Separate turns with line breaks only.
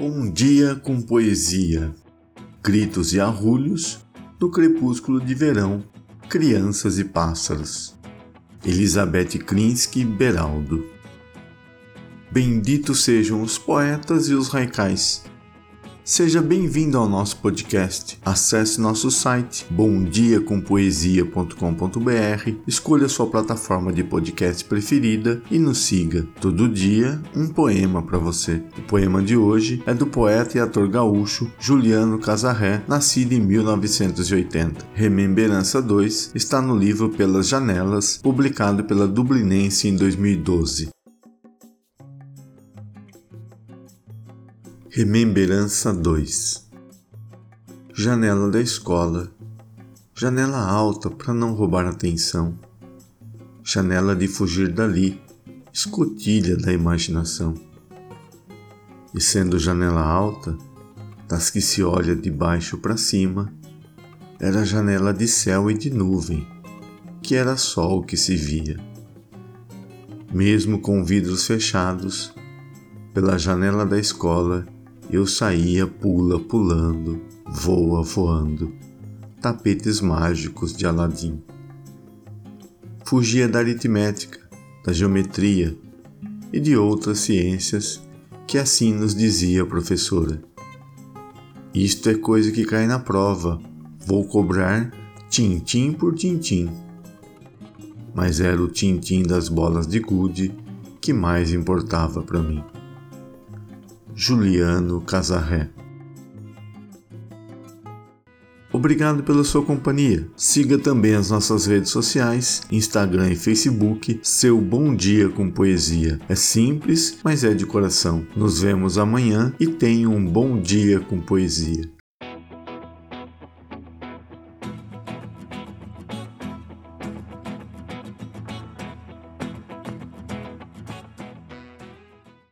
Um dia com poesia, gritos e arrulhos no crepúsculo de verão, crianças e pássaros. Elizabeth Krinsky Beraldo. Benditos sejam os poetas e os raicais Seja bem-vindo ao nosso podcast. Acesse nosso site bomdiacompoesia.com.br, escolha sua plataforma de podcast preferida e nos siga. Todo dia, um poema para você. O poema de hoje é do poeta e ator gaúcho Juliano Casarré, nascido em 1980. Remembrança 2 está no livro Pelas Janelas, publicado pela Dublinense em 2012. Remembrança 2 Janela da escola. Janela alta para não roubar atenção. Janela de fugir dali, escotilha da imaginação. E sendo janela alta, das que se olha de baixo para cima, era janela de céu e de nuvem, que era sol que se via. Mesmo com vidros fechados, pela janela da escola, eu saía pula pulando, voa voando, tapetes mágicos de Aladim. Fugia da aritmética, da geometria e de outras ciências que assim nos dizia a professora. Isto é coisa que cai na prova, vou cobrar tintim por tintim. Mas era o tintim das bolas de gude que mais importava para mim. Juliano Casarré. Obrigado pela sua companhia. Siga também as nossas redes sociais, Instagram e Facebook, seu Bom Dia com Poesia. É simples, mas é de coração. Nos vemos amanhã e tenha um bom dia com poesia.